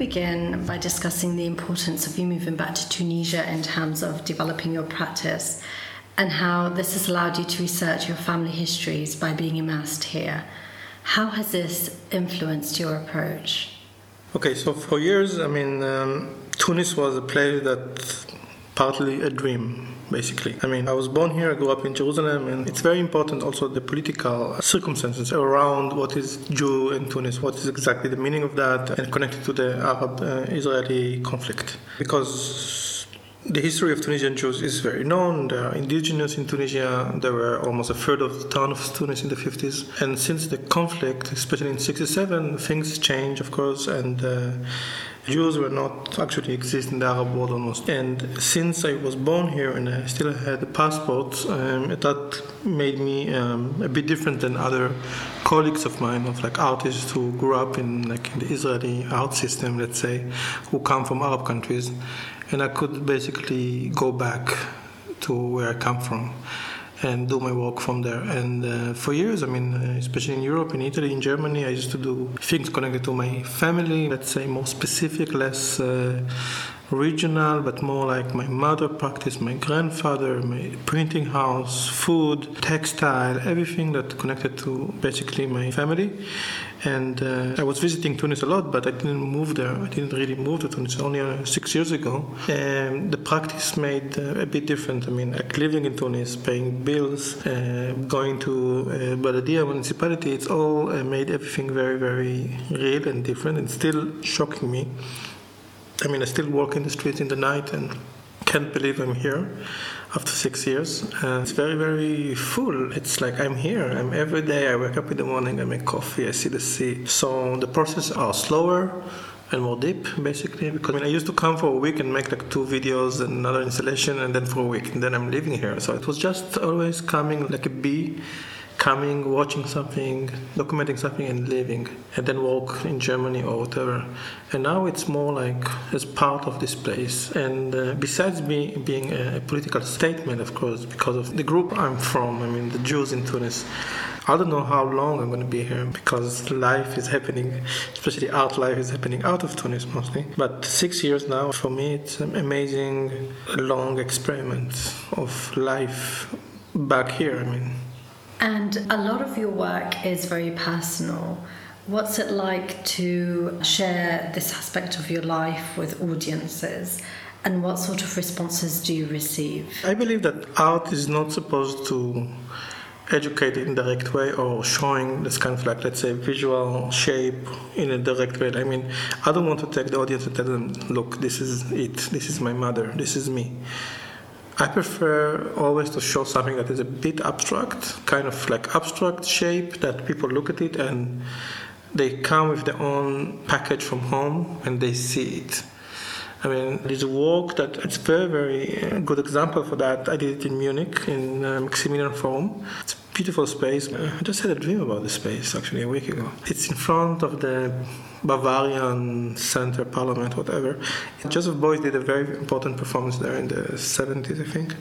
begin by discussing the importance of you moving back to Tunisia in terms of developing your practice and how this has allowed you to research your family histories by being immersed here. How has this influenced your approach? Okay, so for years, I mean, um, Tunis was a place that partly a dream basically. I mean, I was born here, I grew up in Jerusalem, and it's very important also the political circumstances around what is Jew in Tunis, what is exactly the meaning of that, and connected to the Arab Israeli conflict. Because the history of Tunisian Jews is very known. They are indigenous in Tunisia. There were almost a third of the town of Tunis in the 50s. And since the conflict, especially in 67, things change, of course, and uh, Jews were not actually exist in the Arab world almost. And since I was born here and I still had a passport, um, that made me um, a bit different than other colleagues of mine, of like artists who grew up in like in the Israeli art system, let's say, who come from Arab countries, and I could basically go back to where I come from and do my work from there. And uh, for years, I mean, uh, especially in Europe, in Italy, in Germany, I used to do things connected to my family, let's say more specific, less uh, regional, but more like my mother practice, my grandfather, my printing house, food, textile, everything that connected to basically my family. And uh, I was visiting Tunis a lot, but I didn't move there. I didn't really move to Tunis only uh, six years ago. And the practice made uh, a bit different. I mean, like living in Tunis, paying bills, uh, going to uh, Baladia municipality, it's all uh, made everything very, very real and different and still shocking me. I mean, I still walk in the streets in the night and can't believe I'm here after six years. And it's very, very full. It's like I'm here. I'm every day. I wake up in the morning, I make coffee, I see the sea. So the processes are slower and more deep, basically. Because I mean, I used to come for a week and make like two videos and another installation, and then for a week, and then I'm living here. So it was just always coming like a bee coming, watching something, documenting something, and leaving, and then walk in Germany or whatever. And now it's more like as part of this place. And uh, besides be, being a political statement, of course, because of the group I'm from, I mean, the Jews in Tunis. I don't know how long I'm going to be here because life is happening, especially art life is happening out of Tunis mostly. But six years now, for me, it's an amazing, long experiment of life back here. I mean, and a lot of your work is very personal. What's it like to share this aspect of your life with audiences? And what sort of responses do you receive? I believe that art is not supposed to educate in a direct way or showing this kind of like let's say visual shape in a direct way i mean i don't want to take the audience and tell them look this is it this is my mother this is me I prefer always to show something that is a bit abstract, kind of like abstract shape that people look at it and they come with their own package from home and they see it. I mean, a work that it's very, very good example for that. I did it in Munich in uh, Maximilian Forum. It's a beautiful space. I just had a dream about the space actually a week ago. It's in front of the Bavarian Center, Parliament, whatever. Joseph Beuys did a very important performance there in the 70s, I think.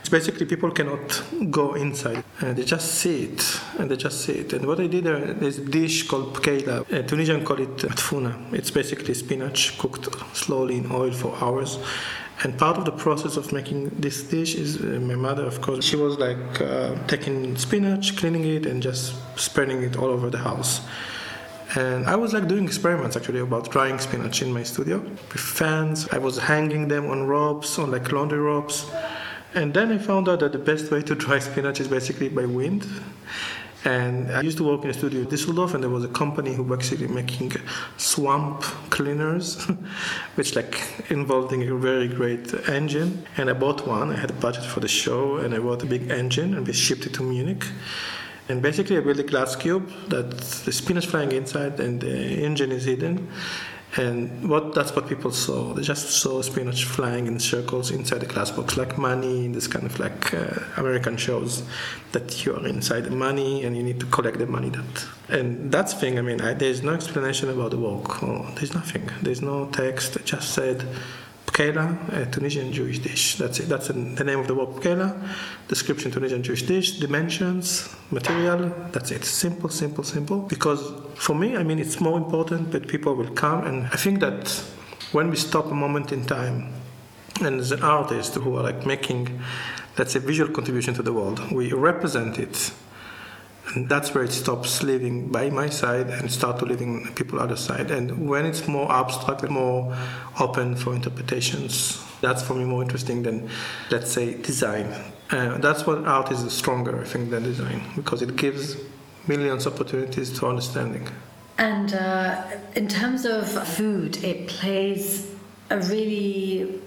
It's basically people cannot go inside, uh, they just see it, and they just see it. And what I did there, there's a dish called pkeila. Uh, Tunisian call it tfuna. It's basically spinach cooked slowly in oil for hours. And part of the process of making this dish is uh, my mother, of course, she was like uh, taking spinach, cleaning it, and just spreading it all over the house. And I was like doing experiments actually about drying spinach in my studio with fans. I was hanging them on ropes, on like laundry ropes. And then I found out that the best way to dry spinach is basically by wind. And I used to work in a studio in Düsseldorf, and there was a company who was actually making swamp cleaners, which like involving a very great engine. And I bought one. I had a budget for the show, and I bought a big engine, and we shipped it to Munich. And basically, I built a glass cube that the spinach flying inside and the engine is hidden. And what that's what people saw. They just saw spinach flying in circles inside the glass box, like money in this kind of like uh, American shows that you are inside the money and you need to collect the money. That and that's thing. I mean, I, there's no explanation about the walk. Oh, there's nothing. There's no text. Just said pkeila, a Tunisian Jewish dish. That's it. That's the name of the word Kela. Description Tunisian Jewish dish. Dimensions, material. That's it. Simple, simple, simple. Because for me, I mean, it's more important that people will come, and I think that when we stop a moment in time, and as an artist who are like making, let's say, visual contribution to the world, we represent it and that's where it stops living by my side and start to living people other side. And when it's more abstract and more open for interpretations that's for me more interesting than let's say design. Uh, that's what art is stronger i think than design because it gives millions of opportunities to understanding. And uh, in terms of food it plays a really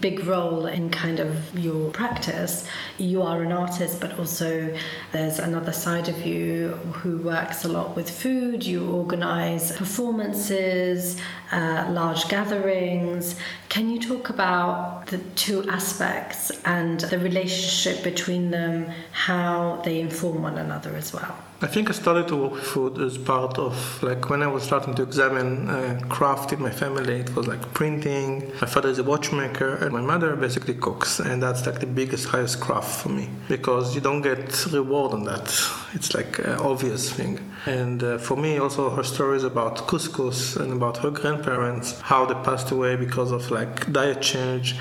big role in kind of your practice. You are an artist, but also there's another side of you who works a lot with food. You organize performances, uh, large gatherings. Can you talk about the two aspects and the relationship between them, how they inform one another as well? I think I started to work with food as part of like when I was starting to examine uh, craft in my family. It was like printing. My father is a watchmaker, and my mother basically cooks, and that's like the biggest, highest craft for me because you don't get reward on that. It's like an obvious thing. And uh, for me, also her stories about couscous and about her grandparents, how they passed away because of like diet change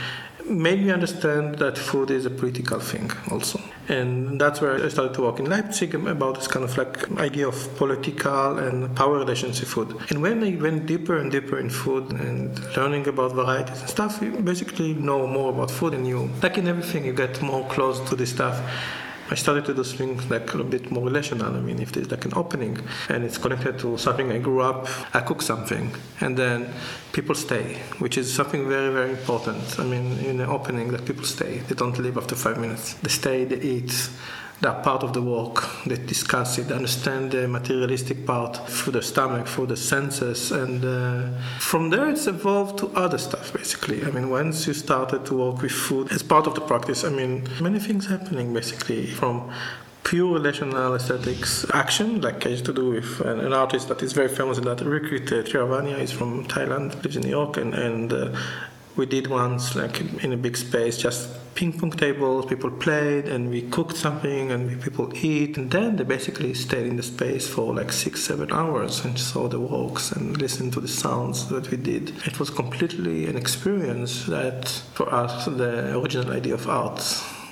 made me understand that food is a political thing also. And that's where I started to work in Leipzig about this kind of like idea of political and power relations in food. And when I went deeper and deeper in food and learning about varieties and stuff, you basically know more about food and you, like in everything, you get more close to this stuff. I started to do things like a bit more relational. I mean, if there's like an opening and it's connected to something I grew up, I cook something, and then people stay, which is something very, very important. I mean, in an opening, that people stay. They don't leave after five minutes. They stay, they eat, that part of the work. They discuss it, understand the materialistic part through the stomach, through the senses, and uh, from there it's evolved to other stuff basically. I mean, once you started to work with food as part of the practice, I mean, many things happening basically from pure relational aesthetics action, like I used to do with an, an artist that is very famous in that, Rirkrit Tiravanija, is from Thailand, lives in New York, and, and uh, we did once like in a big space just ping pong tables people played and we cooked something and people eat and then they basically stayed in the space for like six seven hours and saw the walks and listened to the sounds that we did. It was completely an experience that for us the original idea of art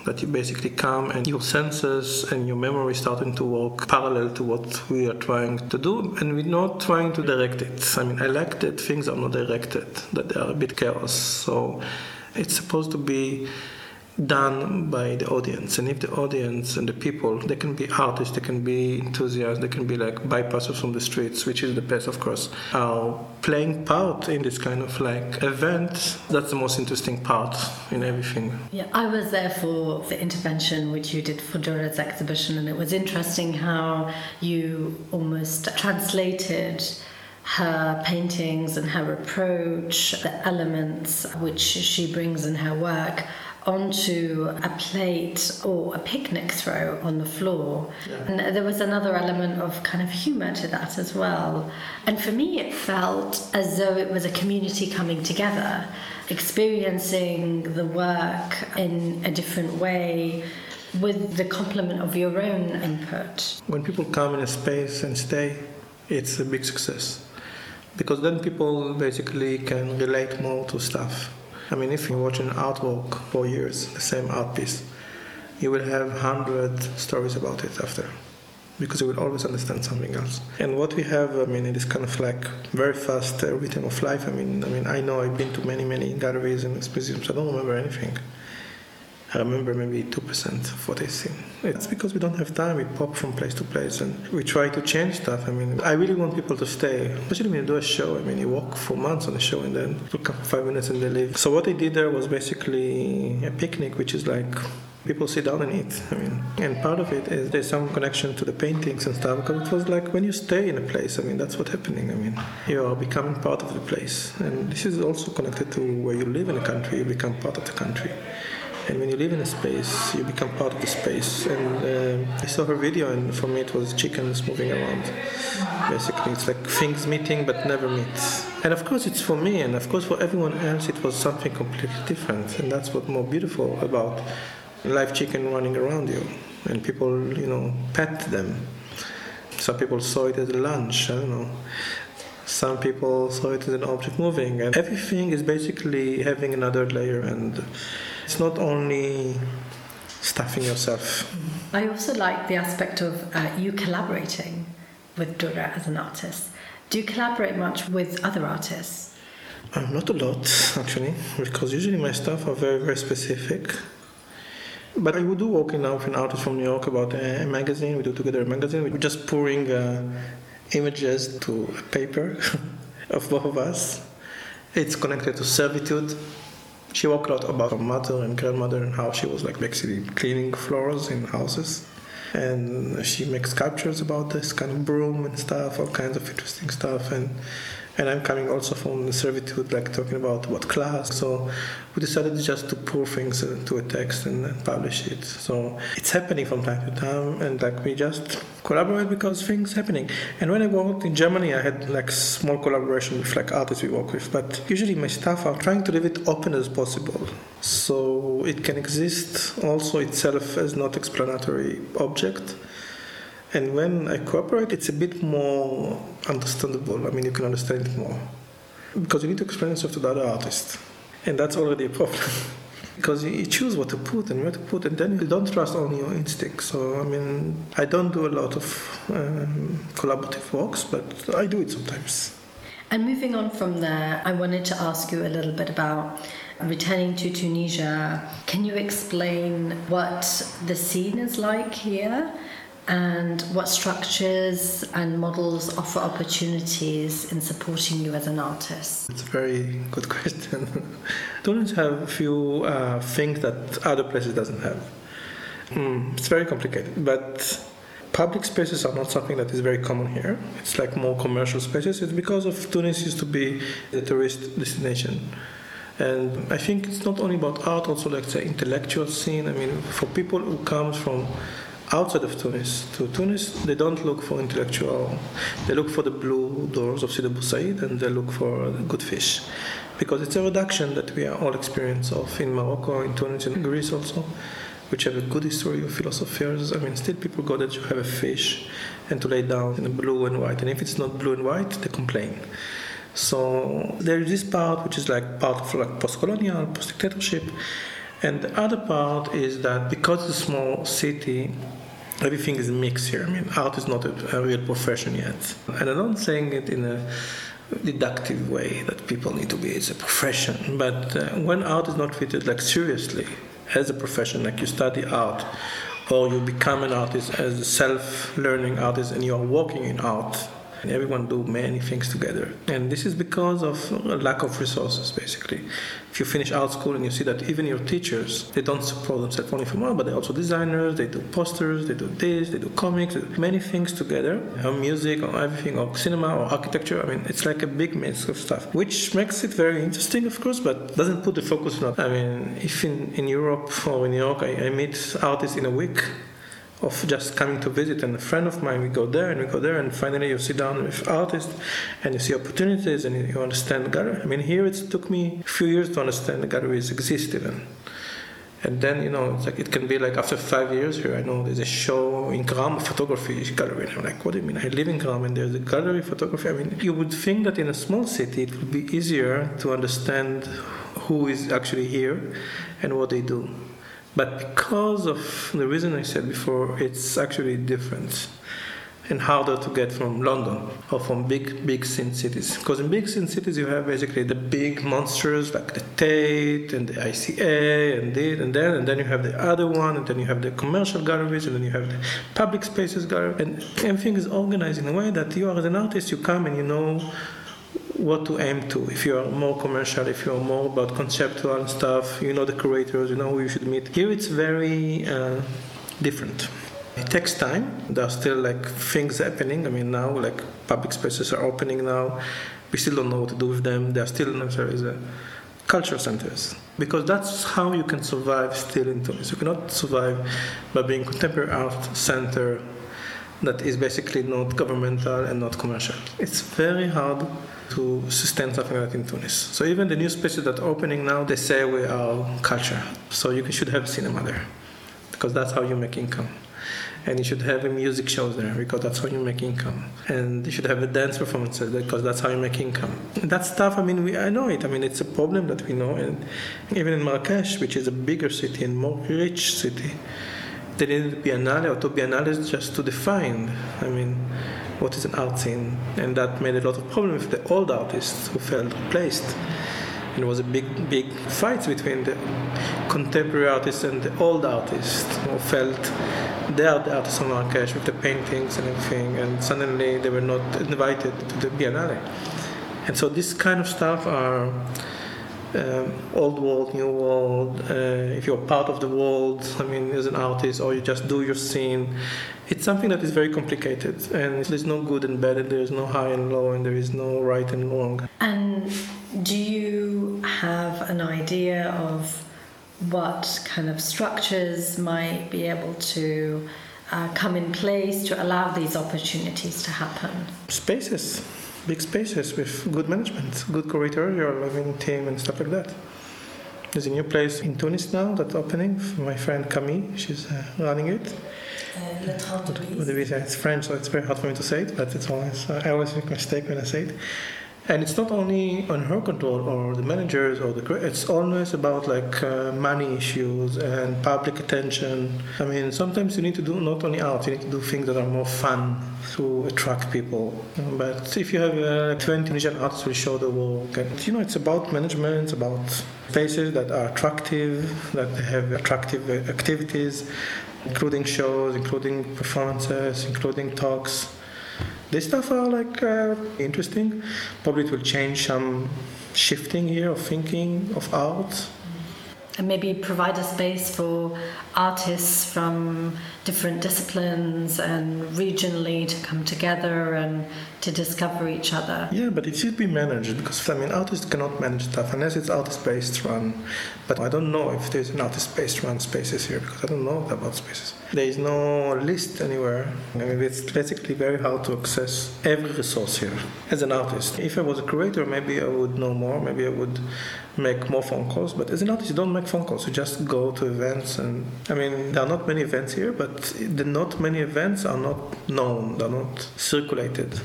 that you basically come and your senses and your memory starting to work parallel to what we are trying to do and we're not trying to direct it. I mean i like that things are not directed that they are a bit chaos so it's supposed to be done by the audience. And if the audience and the people they can be artists they can be enthusiasts they can be like bypassers from the streets which is the best of course. Are playing part in this kind of like event that's the most interesting part in everything. Yeah i was there for the intervention which you did for Dora's exhibition and it was interesting how you almost translated her paintings and her approach, the elements which she brings in her work onto a plate or a picnic throw on the floor. Yeah. And there was another element of kind of humor to that as well. And for me, it felt as though it was a community coming together, experiencing the work in a different way with the complement of your own input. When people come in a space and stay, it's a big success. Because then people basically can relate more to stuff I mean, if you watch an artwork for years, the same art piece, you will have hundred stories about it after, because you will always understand something else. And what we have, I mean, it is kind of like very fast uh, rhythm of life. I mean, I mean, I know I've been to many, many galleries and museums. I don't remember anything. I remember maybe 2% of what I see. It's because we don't have time. We pop from place to place and we try to change stuff. I mean, I really want people to stay, especially when you do a show. I mean, you walk for months on a show and then you for five minutes and they leave. So what I did there was basically a picnic, which is like people sit down and eat. I mean, and part of it is there's some connection to the paintings and stuff because it was like when you stay in a place. I mean, that's what's happening. I mean, you are becoming part of the place, and this is also connected to where you live in a country. You become part of the country. And when you live in a space, you become part of the space. And uh, I saw her video, and for me, it was chickens moving around. Basically, it's like things meeting but never meet. And of course, it's for me, and of course, for everyone else, it was something completely different. And that's what's more beautiful about live chicken running around you, and people, you know, pet them. Some people saw it as a lunch, I don't know. Some people saw it as an object moving, and everything is basically having another layer, and it's not only stuffing yourself. I also like the aspect of uh, you collaborating with Dura as an artist. Do you collaborate much with other artists? Uh, not a lot, actually, because usually my stuff are very, very specific. But I would do working now with an artist from New York about a magazine. We do together a magazine. We're just pouring uh, images to a paper of both of us. It's connected to servitude. She worked a lot about her mother and grandmother and how she was like basically cleaning floors in houses and she makes sculptures about this kind of broom and stuff, all kinds of interesting stuff. And and I'm coming also from the servitude, like talking about what class. So we decided just to pour things into a text and, and publish it. So it's happening from time to time, and like we just collaborate because things happening. And when I worked in Germany, I had like small collaboration with like artists we work with. But usually my staff are trying to leave it open as possible, so it can exist also itself as not explanatory object and when I cooperate, it's a bit more understandable. I mean, you can understand it more. Because you need to explain yourself to the other artist. And that's already a problem. because you choose what to put and where to put, and then you don't trust only your instinct. So, I mean, I don't do a lot of um, collaborative works, but I do it sometimes. And moving on from there, I wanted to ask you a little bit about returning to Tunisia. Can you explain what the scene is like here? And what structures and models offer opportunities in supporting you as an artist? It's a very good question. Tunis have a few uh, things that other places doesn't have. Mm, it's very complicated, but public spaces are not something that is very common here. It's like more commercial spaces. It's because of Tunis used to be a tourist destination. And I think it's not only about art, also like the intellectual scene. I mean, for people who come from outside of Tunis to Tunis, they don't look for intellectual. They look for the blue doors of Sidi Bou Said and they look for good fish. Because it's a reduction that we are all experience of in Morocco, in Tunis, in Greece also, which have a good history of philosophers. I mean, still people go there to have a fish and to lay down in blue and white. And if it's not blue and white, they complain. So there is this part which is like part of like post-colonial, post-dictatorship, and the other part is that because it's a small city, everything is mixed here. I mean, art is not a, a real profession yet. And I'm not saying it in a deductive way that people need to be it's a profession but uh, when art is not treated like seriously as a profession like you study art or you become an artist as a self-learning artist and you are working in art everyone do many things together. And this is because of a lack of resources basically. If you finish art school and you see that even your teachers they don't support themselves only from art but they're also designers they do posters they do this they do comics they do many things together. Or music or everything or cinema or architecture i mean it's like a big mix of stuff which makes it very interesting of course but doesn't put the focus on i mean if in, in europe or in new york I, I meet artists in a week of just coming to visit and a friend of mine we go there and we go there and finally you sit down with artists and you see opportunities and you understand the gallery i mean here it took me a few years to understand the galleries exist even and then you know like it can be like after five years here i know there's a show in Kram photography gallery and i'm like what do you mean? I live in Kram and there's a gallery photography. I mean you would think that in a small city it would be easier to understand who is actually here and what they do but because of the reason I said before, it's actually different and harder to get from London or from big, big sin cities. Because in big sin cities, you have basically the big monsters like the Tate and the ICA and this and then, and then you have the other one, and then you have the commercial galleries, and then you have the public spaces gallery, and everything is organized in a way that you are as an artist, you come and you know what to aim to. If you are more commercial, if you are more about conceptual stuff, you know the curators, you know who you should meet. Here it's very uh, different. It takes time. There are still like things happening. I mean, now like public spaces are opening now. We still don't know what to do with them. They are still necessarily as culture centers because that's how you can survive still in Tunis. You cannot survive by being contemporary art center that is basically not governmental and not commercial. It's very hard to sustain something like that in Tunis. So even the new spaces that are opening now, they say we are culture. So you should have cinema there because that's how you make income. And you should have a music shows there because that's how you make income. And you should have a dance performance there, because that's how you make income. That stuff, I mean, we, I know it. I mean, it's a problem that we know. And even in Marrakesh, which is a bigger city and more rich city, they needed biennale or two biennales just to define. I mean, what is an art scene, and that made a lot of problems with the old artists who felt replaced. And it was a big, big fight between the contemporary artists and the old artists who felt they are the artists on Marrakesh with the paintings and everything, and suddenly they were not invited to the Biennale. And so this kind of stuff are um, old world, new world. Uh, if you're part of the world, I mean, as an artist, or you just do your scene, it's something that is very complicated, and there's no good and bad, and there's no high and low, and there is no right and wrong. And do you have an idea of what kind of structures might be able to uh, come in place to allow these opportunities to happen? Spaces, big spaces with good management, good curatorial, living team, and stuff like that. There's a new place in Tunis now that's opening. My friend Camille, she's uh, running it. Uh, It's French, so it's very hard for me to say it, but it's always I always make a mistake when I say it. And it's not only on her control or the managers or the it's always about like uh, money issues and public attention. I mean, sometimes you need to do not only art, you need to do things that are more fun to attract people. But if you have uh, 20 Tunisian artists will show the work, and you know, it's about management, it's about spaces that are attractive, that have attractive activities, including shows, including performances, including talks. This stuff are like uh, interesting. Probably it will change some shifting here of thinking of art and maybe provide a space for artists from different disciplines and regionally to come together and to discover each other. Yeah, but it should be managed because I mean artists cannot manage stuff unless it's artist-based run. But I don't know if there's an artist-based run spaces here because I don't know about spaces. There is no list anywhere. I mean, it's basically very hard to access every resource here as an artist. If I was a curator, maybe I would know more. Maybe I would make more phone calls. But as an artist, you don't make phone calls. You just go to events, and I mean, there are not many events here, but the not many events are not known. They're not circulated.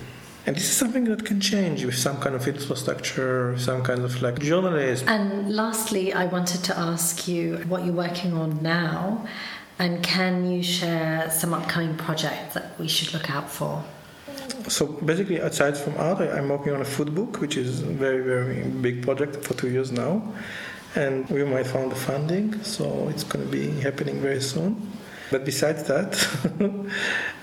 And this is something that can change with some kind of infrastructure, some kind of like journalism. And lastly, I wanted to ask you what you're working on now, and can you share some upcoming projects that we should look out for? so basically, aside from art, I'm working on a food book, which is a very, very big project for two years now. And we might find the funding, so it's going to be happening very soon. But besides that,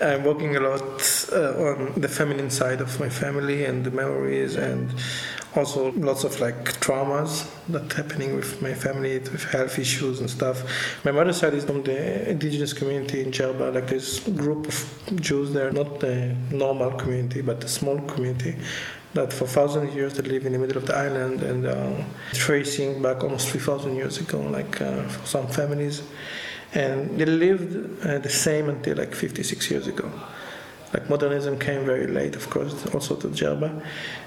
I'm working a lot uh, on the feminine side of my family and the memories and also lots of like traumas that happening with my family with health issues and stuff. My mother's side is from the indigenous community in Djerba like this group of Jews there not the normal community but a small community that for thousands of years they live in the middle of the island and uh, tracing back almost 3,000 years ago like uh, for some families and they lived uh, the same until like 56 years ago like modernism came very late, of course, also to Djerba,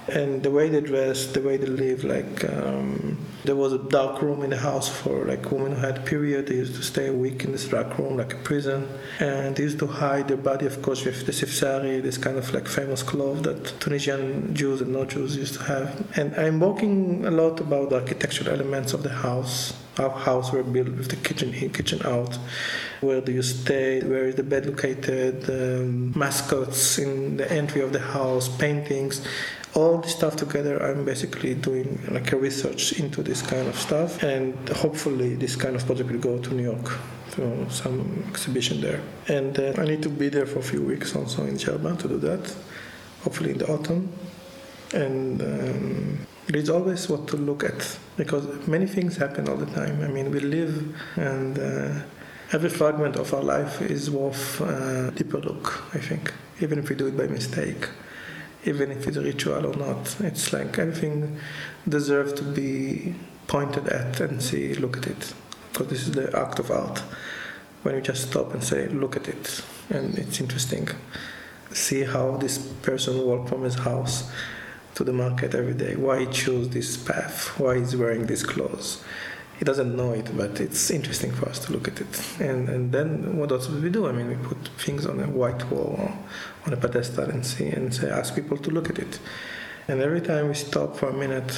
and the way they dressed, the way they lived, like um, there was a dark room in the house for like women who had period. They used to stay a week in this dark room, like a prison, and they used to hide their body, of course, with the sifsari, this kind of like famous cloth that Tunisian Jews and non Jews used to have. And I'm working a lot about the architectural elements of the house how house were built with the kitchen in, kitchen out. Where do you stay? Where is the bed located? Um, mascots in the entry of the house, paintings, all this stuff together. I'm basically doing like a research into this kind of stuff, and hopefully this kind of project will go to New York for some exhibition there. And uh, I need to be there for a few weeks also in Djerba to do that. Hopefully in the autumn, and. Um, there's always what to look at because many things happen all the time. I mean, we live, and uh, every fragment of our life is worth a deeper look. I think, even if we do it by mistake, even if it's a ritual or not, it's like everything deserves to be pointed at and see, look at it, because this is the act of art. When you just stop and say, look at it, and it's interesting. See how this person walked from his house to the market every day. Why he chose this path? Why he's wearing these clothes? He doesn't know it, but it's interesting for us to look at it. And and then what else we do? I mean, we put things on a white wall, or on a pedestal, and see and say, ask people to look at it. And every time we stop for a minute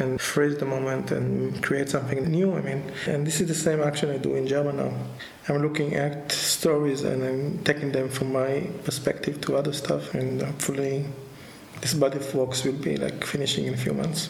and freeze the moment and create something new, I mean, and this is the same action I do in German now. I'm looking at stories and I'm taking them from my perspective to other stuff, and hopefully this body of works will be like finishing in a few months.